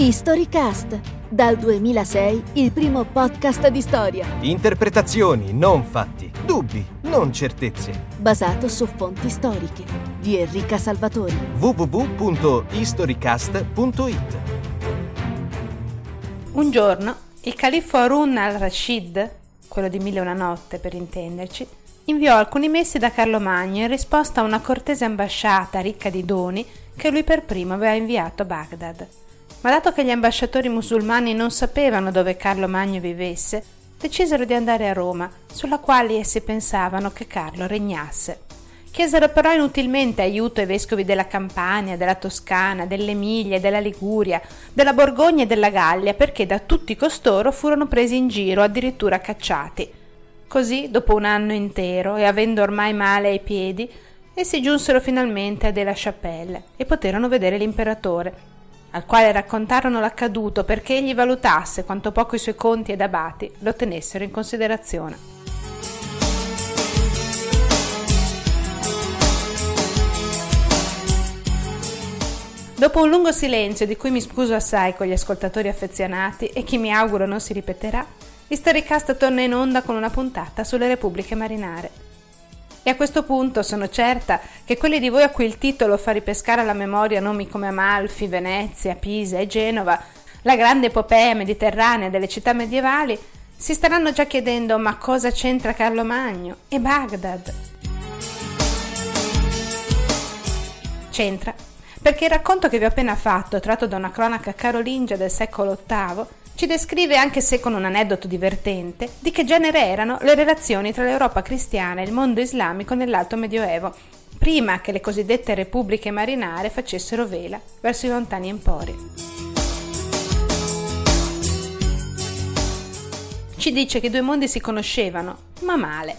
Historycast, dal 2006 il primo podcast di storia, Interpretazioni, non fatti. Dubbi, non certezze. basato su fonti storiche, di Enrica Salvatori. www.historycast.it Un giorno il califfo Harun al-Rashid, quello di Mille e una notte per intenderci, inviò alcuni messi da Carlo Magno in risposta a una cortese ambasciata ricca di doni che lui per primo aveva inviato a Baghdad. Ma dato che gli ambasciatori musulmani non sapevano dove Carlo Magno vivesse, decisero di andare a Roma, sulla quale essi pensavano che Carlo regnasse. Chiesero però inutilmente aiuto ai vescovi della Campania, della Toscana, dell'Emilia, della Liguria, della Borgogna e della Gallia, perché da tutti costoro furono presi in giro, addirittura cacciati. Così, dopo un anno intero e avendo ormai male ai piedi, essi giunsero finalmente a Della Chapelle e poterono vedere l'imperatore, al quale raccontarono l'accaduto perché egli valutasse quanto poco i suoi conti ed abati lo tenessero in considerazione. Dopo un lungo silenzio di cui mi scuso assai con gli ascoltatori affezionati e che mi auguro non si ripeterà, Historycast torna in onda con una puntata sulle repubbliche marinare. E a questo punto sono certa che quelli di voi a cui il titolo fa ripescare alla memoria nomi come Amalfi, Venezia, Pisa e Genova, la grande epopea mediterranea delle città medievali, si staranno già chiedendo ma cosa c'entra Carlo Magno e Baghdad? C'entra perché il racconto che vi ho appena fatto, tratto da una cronaca carolingia del secolo VIII, ci descrive, anche se con un aneddoto divertente, di che genere erano le relazioni tra l'Europa cristiana e il mondo islamico nell'Alto Medioevo, prima che le cosiddette repubbliche marinare facessero vela verso i lontani empori. Ci dice che i due mondi si conoscevano, ma male.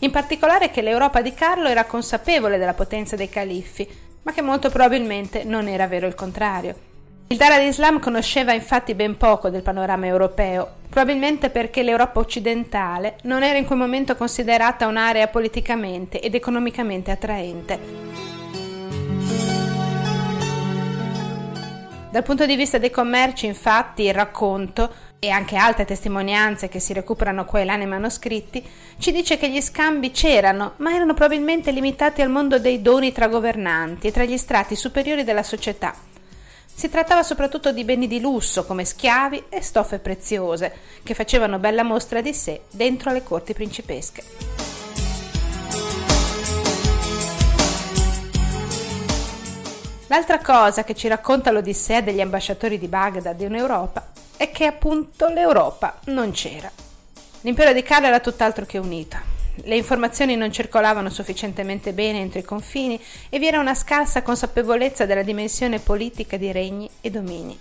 In particolare che l'Europa di Carlo era consapevole della potenza dei califfi, ma che molto probabilmente non era vero il contrario. Il Dar al-Islam conosceva infatti ben poco del panorama europeo, probabilmente perché l'Europa occidentale non era in quel momento considerata un'area politicamente ed economicamente attraente. Dal punto di vista dei commerci, infatti, il racconto e anche altre testimonianze che si recuperano qua e là nei manoscritti, ci dice che gli scambi c'erano, ma erano probabilmente limitati al mondo dei doni tra governanti e tra gli strati superiori della società. Si trattava soprattutto di beni di lusso come schiavi e stoffe preziose, che facevano bella mostra di sé dentro le corti principesche. L'altra cosa che ci racconta l'Odissea degli ambasciatori di Baghdad in Europa è che appunto l'Europa non c'era. L'impero di Carlo era tutt'altro che unito. Le informazioni non circolavano sufficientemente bene entro i confini e vi era una scarsa consapevolezza della dimensione politica di regni e domini.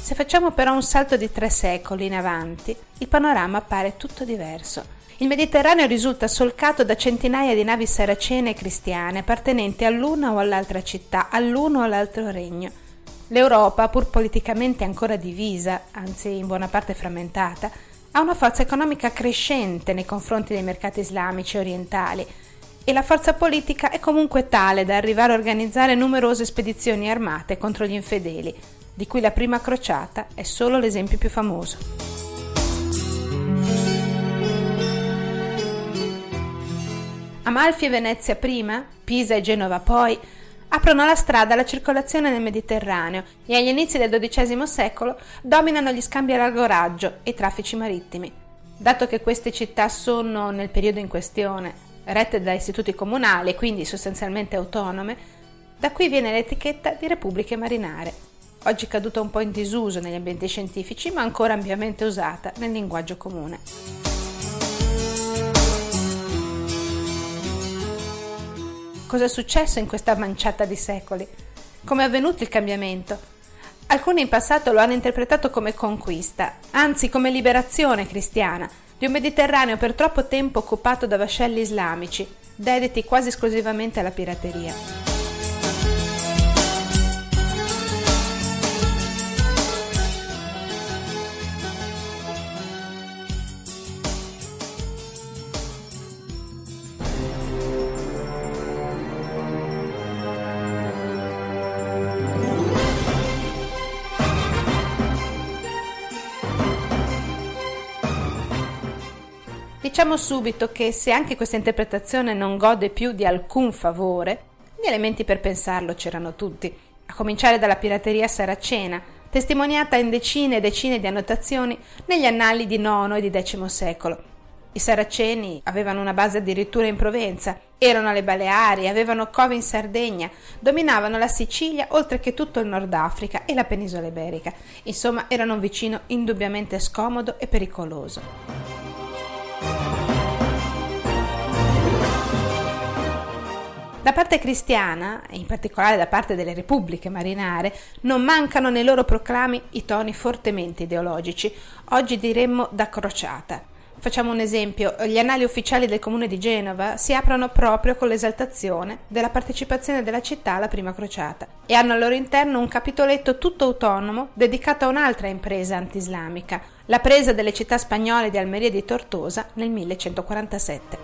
Se facciamo però un salto di tre secoli in avanti, il panorama appare tutto diverso. Il Mediterraneo risulta solcato da centinaia di navi saracene e cristiane appartenenti all'una o all'altra città, all'uno o all'altro regno. L'Europa, pur politicamente ancora divisa, anzi in buona parte frammentata, ha una forza economica crescente nei confronti dei mercati islamici orientali e la forza politica è comunque tale da arrivare a organizzare numerose spedizioni armate contro gli infedeli, di cui la prima crociata è solo l'esempio più famoso. Amalfi e Venezia prima, Pisa e Genova poi, aprono la strada alla circolazione nel Mediterraneo e agli inizi del XII secolo dominano gli scambi a largo raggio e i traffici marittimi. Dato che queste città sono, nel periodo in questione, rette da istituti comunali e quindi sostanzialmente autonome, da qui viene l'etichetta di repubbliche marinare, oggi caduta un po' in disuso negli ambienti scientifici ma ancora ampiamente usata nel linguaggio comune. Cosa è successo in questa manciata di secoli? Come è avvenuto il cambiamento? Alcuni in passato lo hanno interpretato come conquista, anzi come liberazione cristiana, di un Mediterraneo per troppo tempo occupato da vascelli islamici, dediti quasi esclusivamente alla pirateria. Diciamo subito che se anche questa interpretazione non gode più di alcun favore, gli elementi per pensarlo c'erano tutti, a cominciare dalla pirateria saracena, testimoniata in decine e decine di annotazioni negli annali di IX e di X secolo. I saraceni avevano una base addirittura in Provenza, erano alle Baleari, avevano cove in Sardegna, dominavano la Sicilia oltre che tutto il Nord Africa e la penisola iberica. Insomma, erano un vicino indubbiamente scomodo e pericoloso. Da parte cristiana, e in particolare da parte delle repubbliche marinare, non mancano nei loro proclami i toni fortemente ideologici, oggi diremmo da crociata. Facciamo un esempio, gli annali ufficiali del comune di Genova si aprono proprio con l'esaltazione della partecipazione della città alla prima crociata e hanno al loro interno un capitoletto tutto autonomo dedicato a un'altra impresa anti-islamica, la presa delle città spagnole di Almeria e di Tortosa nel 1147.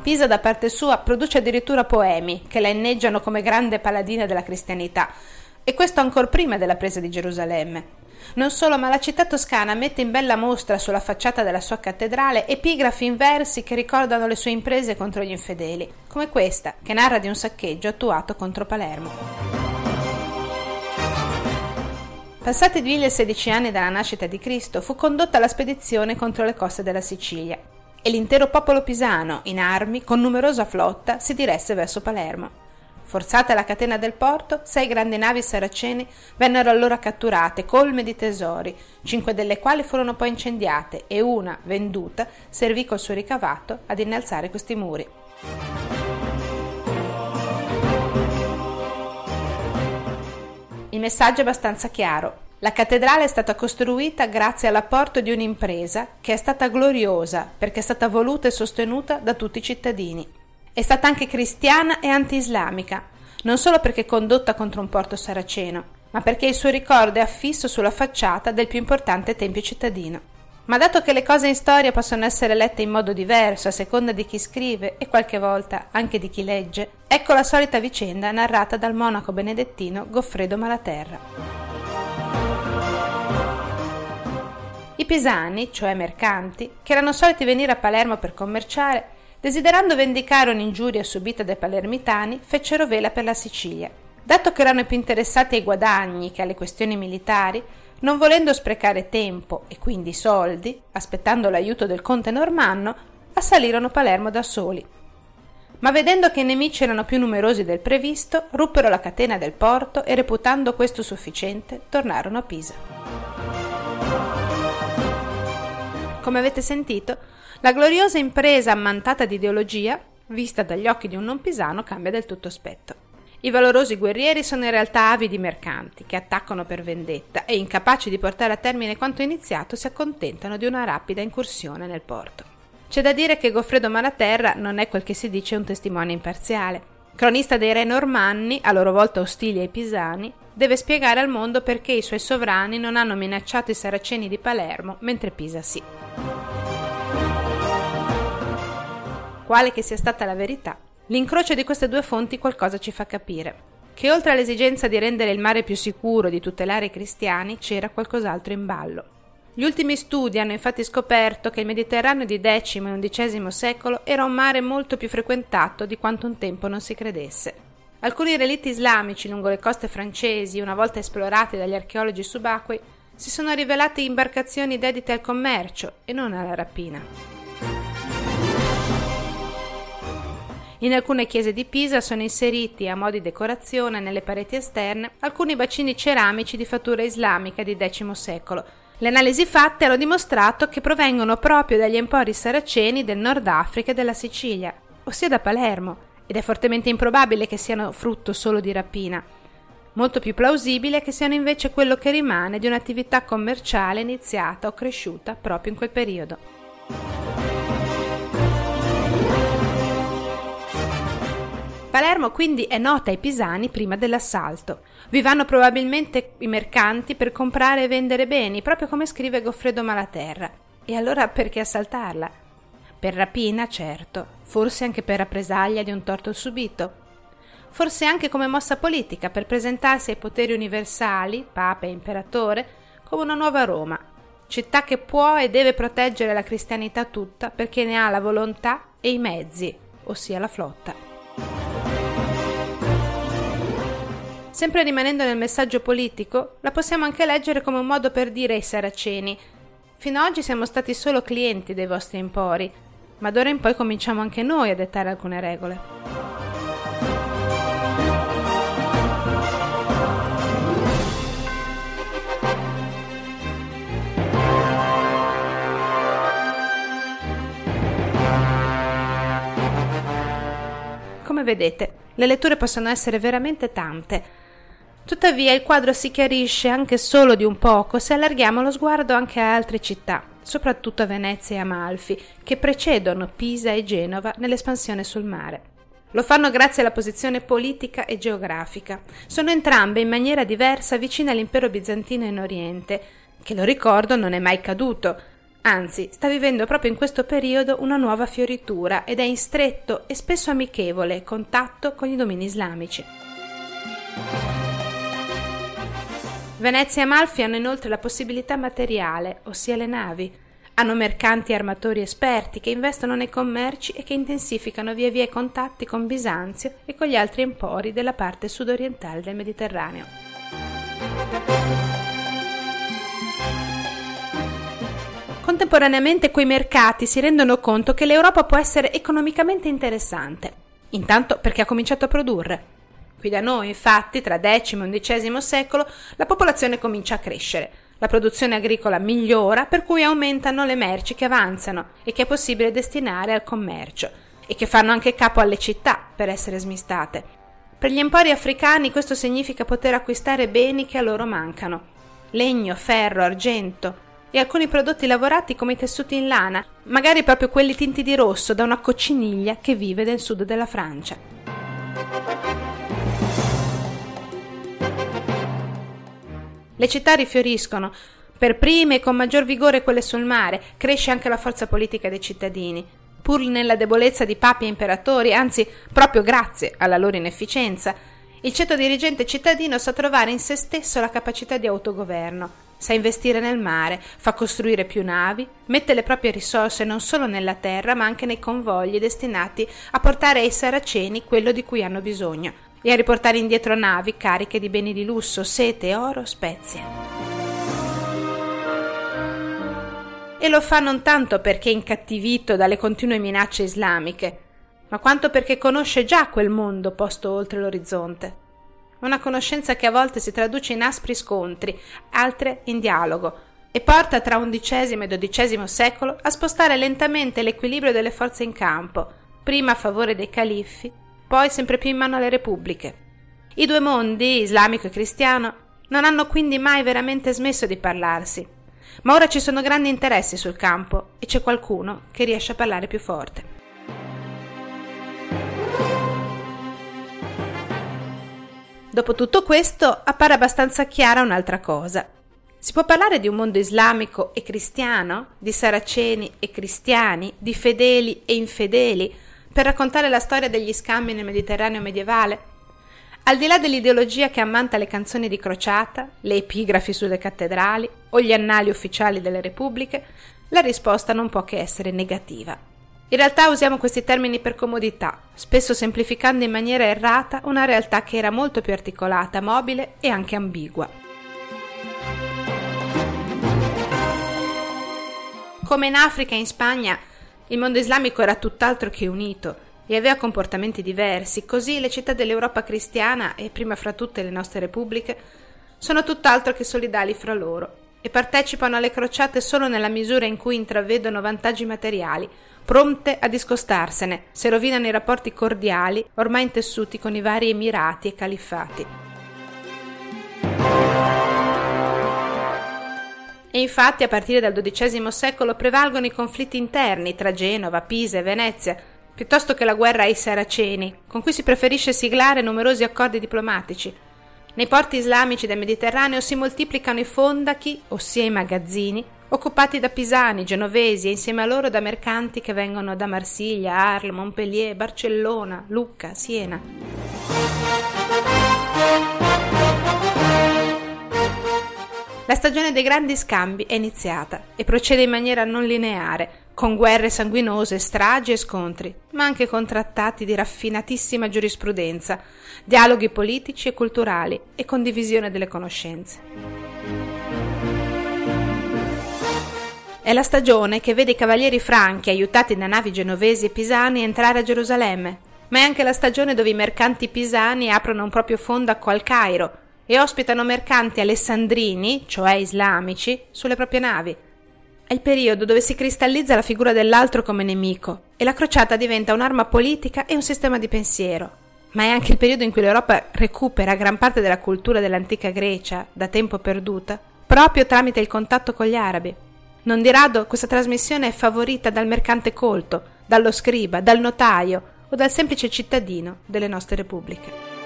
Pisa da parte sua produce addirittura poemi che la inneggiano come grande paladina della cristianità, e questo ancor prima della presa di Gerusalemme. Non solo, ma la città toscana mette in bella mostra sulla facciata della sua cattedrale epigrafi in versi che ricordano le sue imprese contro gli infedeli, come questa, che narra di un saccheggio attuato contro Palermo. Passati 1016 anni dalla nascita di Cristo, fu condotta la spedizione contro le coste della Sicilia e l'intero popolo pisano, in armi, con numerosa flotta, si diresse verso Palermo. Forzata la catena del porto, sei grandi navi saracene vennero allora catturate, colme di tesori, cinque delle quali furono poi incendiate e una, venduta, servì col suo ricavato ad innalzare questi muri. Il messaggio è abbastanza chiaro. La cattedrale è stata costruita grazie all'apporto di un'impresa che è stata gloriosa perché è stata voluta e sostenuta da tutti i cittadini. È stata anche cristiana e anti-islamica, non solo perché condotta contro un porto saraceno, ma perché il suo ricordo è affisso sulla facciata del più importante tempio cittadino. Ma dato che le cose in storia possono essere lette in modo diverso a seconda di chi scrive e qualche volta anche di chi legge, ecco la solita vicenda narrata dal monaco benedettino Goffredo Malaterra. I pisani, cioè mercanti, che erano soliti venire a Palermo per commerciare, desiderando vendicare un'ingiuria subita dai palermitani, fecero vela per la Sicilia. Dato che erano più interessati ai guadagni che alle questioni militari, non volendo sprecare tempo e quindi soldi, aspettando l'aiuto del conte normanno, assalirono Palermo da soli. Ma vedendo che i nemici erano più numerosi del previsto, ruppero la catena del porto e reputando questo sufficiente, tornarono a Pisa. Come avete sentito, la gloriosa impresa ammantata di ideologia, vista dagli occhi di un non pisano, cambia del tutto aspetto. I valorosi guerrieri sono in realtà avidi mercanti che attaccano per vendetta e, incapaci di portare a termine quanto iniziato, si accontentano di una rapida incursione nel porto. C'è da dire che Goffredo Malaterra non è quel che si dice un testimone imparziale. Cronista dei re normanni, a loro volta ostili ai pisani, deve spiegare al mondo perché i suoi sovrani non hanno minacciato i saraceni di Palermo, mentre Pisa sì. Quale che sia stata la verità, l'incrocio di queste due fonti qualcosa ci fa capire. Che oltre all'esigenza di rendere il mare più sicuro e di tutelare i cristiani, c'era qualcos'altro in ballo. Gli ultimi studi hanno infatti scoperto che il Mediterraneo di X e XI secolo era un mare molto più frequentato di quanto un tempo non si credesse. Alcuni relitti islamici lungo le coste francesi, una volta esplorati dagli archeologi subacquei, si sono rivelati imbarcazioni dedite al commercio e non alla rapina. In alcune chiese di Pisa sono inseriti, a mo' di decorazione nelle pareti esterne, alcuni bacini ceramici di fattura islamica di X secolo. Le analisi fatte hanno dimostrato che provengono proprio dagli empori saraceni del Nord Africa e della Sicilia, ossia da Palermo, ed è fortemente improbabile che siano frutto solo di rapina. Molto più plausibile che siano invece quello che rimane di un'attività commerciale iniziata o cresciuta proprio in quel periodo. Palermo quindi è nota ai pisani prima dell'assalto. Vi vanno probabilmente i mercanti per comprare e vendere beni, proprio come scrive Goffredo Malaterra. E allora perché assaltarla? Per rapina, certo, forse anche per rappresaglia di un torto subito, forse anche come mossa politica per presentarsi ai poteri universali, Papa e Imperatore, come una nuova Roma. città che può e deve proteggere la cristianità tutta perché ne ha la volontà e i mezzi, ossia la flotta. Sempre rimanendo nel messaggio politico, la possiamo anche leggere come un modo per dire ai saraceni Fino ad oggi siamo stati solo clienti dei vostri empori, ma d'ora in poi cominciamo anche noi a dettare alcune regole. Come vedete, le letture possono essere veramente tante. Tuttavia il quadro si chiarisce anche solo di un poco se allarghiamo lo sguardo anche a altre città, soprattutto a Venezia e Amalfi, che precedono Pisa e Genova nell'espansione sul mare. Lo fanno grazie alla posizione politica e geografica. Sono entrambe in maniera diversa vicine all'impero bizantino in Oriente, che lo ricordo non è mai caduto, Anzi, sta vivendo proprio in questo periodo una nuova fioritura ed è in stretto e spesso amichevole contatto con i domini islamici. Venezia e Amalfi hanno inoltre la possibilità materiale, ossia le navi. Hanno mercanti e armatori esperti che investono nei commerci e che intensificano via via i contatti con Bisanzio e con gli altri empori della parte sudorientale del Mediterraneo. Contemporaneamente quei mercati si rendono conto che l'Europa può essere economicamente interessante, intanto perché ha cominciato a produrre. Qui da noi, infatti, tra X e XI secolo, la popolazione comincia a crescere, la produzione agricola migliora, per cui aumentano le merci che avanzano e che è possibile destinare al commercio, e che fanno anche capo alle città per essere smistate. Per gli empori africani questo significa poter acquistare beni che a loro mancano. Legno, ferro, argento, e alcuni prodotti lavorati come i tessuti in lana, magari proprio quelli tinti di rosso da una cocciniglia che vive nel sud della Francia. Le città rifioriscono, per prime e con maggior vigore quelle sul mare, cresce anche la forza politica dei cittadini. Pur nella debolezza di papi e imperatori, anzi proprio grazie alla loro inefficienza, il ceto dirigente cittadino sa trovare in se stesso la capacità di autogoverno, sa investire nel mare, fa costruire più navi, mette le proprie risorse non solo nella terra ma anche nei convogli destinati a portare ai saraceni quello di cui hanno bisogno e a riportare indietro navi cariche di beni di lusso, sete, oro, spezie. E lo fa non tanto perché è incattivito dalle continue minacce islamiche, ma quanto perché conosce già quel mondo posto oltre l'orizzonte una conoscenza che a volte si traduce in aspri scontri, altre in dialogo, e porta tra XI e XII secolo a spostare lentamente l'equilibrio delle forze in campo, prima a favore dei califfi, poi sempre più in mano alle repubbliche. I due mondi, islamico e cristiano, non hanno quindi mai veramente smesso di parlarsi, ma ora ci sono grandi interessi sul campo e c'è qualcuno che riesce a parlare più forte. Dopo tutto questo appare abbastanza chiara un'altra cosa. Si può parlare di un mondo islamico e cristiano, di saraceni e cristiani, di fedeli e infedeli, per raccontare la storia degli scambi nel Mediterraneo medievale? Al di là dell'ideologia che ammanta le canzoni di crociata, le epigrafi sulle cattedrali o gli annali ufficiali delle repubbliche, la risposta non può che essere negativa. In realtà usiamo questi termini per comodità, spesso semplificando in maniera errata una realtà che era molto più articolata, mobile e anche ambigua. Come in Africa e in Spagna, il mondo islamico era tutt'altro che unito e aveva comportamenti diversi, così le città dell'Europa cristiana, e prima fra tutte le nostre repubbliche, sono tutt'altro che solidali fra loro e partecipano alle crociate solo nella misura in cui intravedono vantaggi materiali, pronte a discostarsene se rovinano i rapporti cordiali ormai intessuti con i vari emirati e califfati. E infatti a partire dal XII secolo prevalgono i conflitti interni tra Genova, Pisa e Venezia, piuttosto che la guerra ai Saraceni, con cui si preferisce siglare numerosi accordi diplomatici, nei porti islamici del Mediterraneo si moltiplicano i fondachi, ossia i magazzini, occupati da pisani, genovesi e insieme a loro da mercanti che vengono da Marsiglia, Arles, Montpellier, Barcellona, Lucca, Siena. La stagione dei grandi scambi è iniziata e procede in maniera non lineare, con guerre sanguinose, stragi e scontri, ma anche con trattati di raffinatissima giurisprudenza, dialoghi politici e culturali e condivisione delle conoscenze. È la stagione che vede i cavalieri franchi, aiutati da navi genovesi e pisani, entrare a Gerusalemme, ma è anche la stagione dove i mercanti pisani aprono un proprio fondaco al Cairo e ospitano mercanti alessandrini, cioè islamici, sulle proprie navi. È il periodo dove si cristallizza la figura dell'altro come nemico e la crociata diventa un'arma politica e un sistema di pensiero. Ma è anche il periodo in cui l'Europa recupera gran parte della cultura dell'antica Grecia, da tempo perduta, proprio tramite il contatto con gli arabi. Non di rado questa trasmissione è favorita dal mercante colto, dallo scriba, dal notaio o dal semplice cittadino delle nostre repubbliche.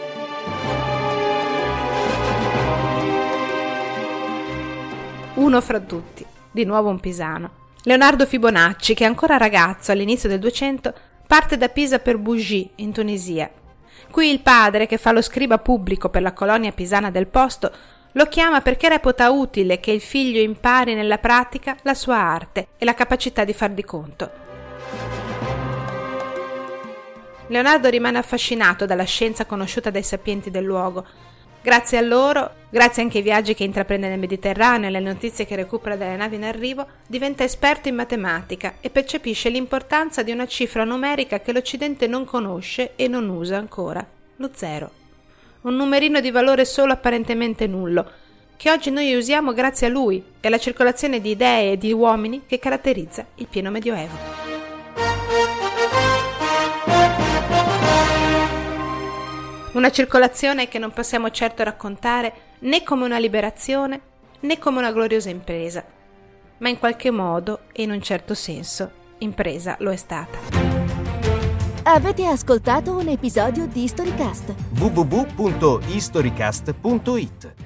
Uno fra tutti, di nuovo un pisano. Leonardo Fibonacci, che ancora ragazzo all'inizio del 200, parte da Pisa per Bougie, in Tunisia. Qui il padre, che fa lo scriba pubblico per la colonia pisana del posto, lo chiama perché reputa utile che il figlio impari nella pratica la sua arte e la capacità di far di conto. Leonardo rimane affascinato dalla scienza conosciuta dai sapienti del luogo. Grazie a loro, grazie anche ai viaggi che intraprende nel Mediterraneo e alle notizie che recupera dalle navi in arrivo, diventa esperto in matematica e percepisce l'importanza di una cifra numerica che l'Occidente non conosce e non usa ancora, lo zero. Un numerino di valore solo apparentemente nullo, che oggi noi usiamo grazie a lui e alla circolazione di idee e di uomini che caratterizza il pieno medioevo. Una circolazione che non possiamo certo raccontare né come una liberazione né come una gloriosa impresa, ma in qualche modo e in un certo senso impresa lo è stata. Avete ascoltato un episodio di Storycast? www.historycast.it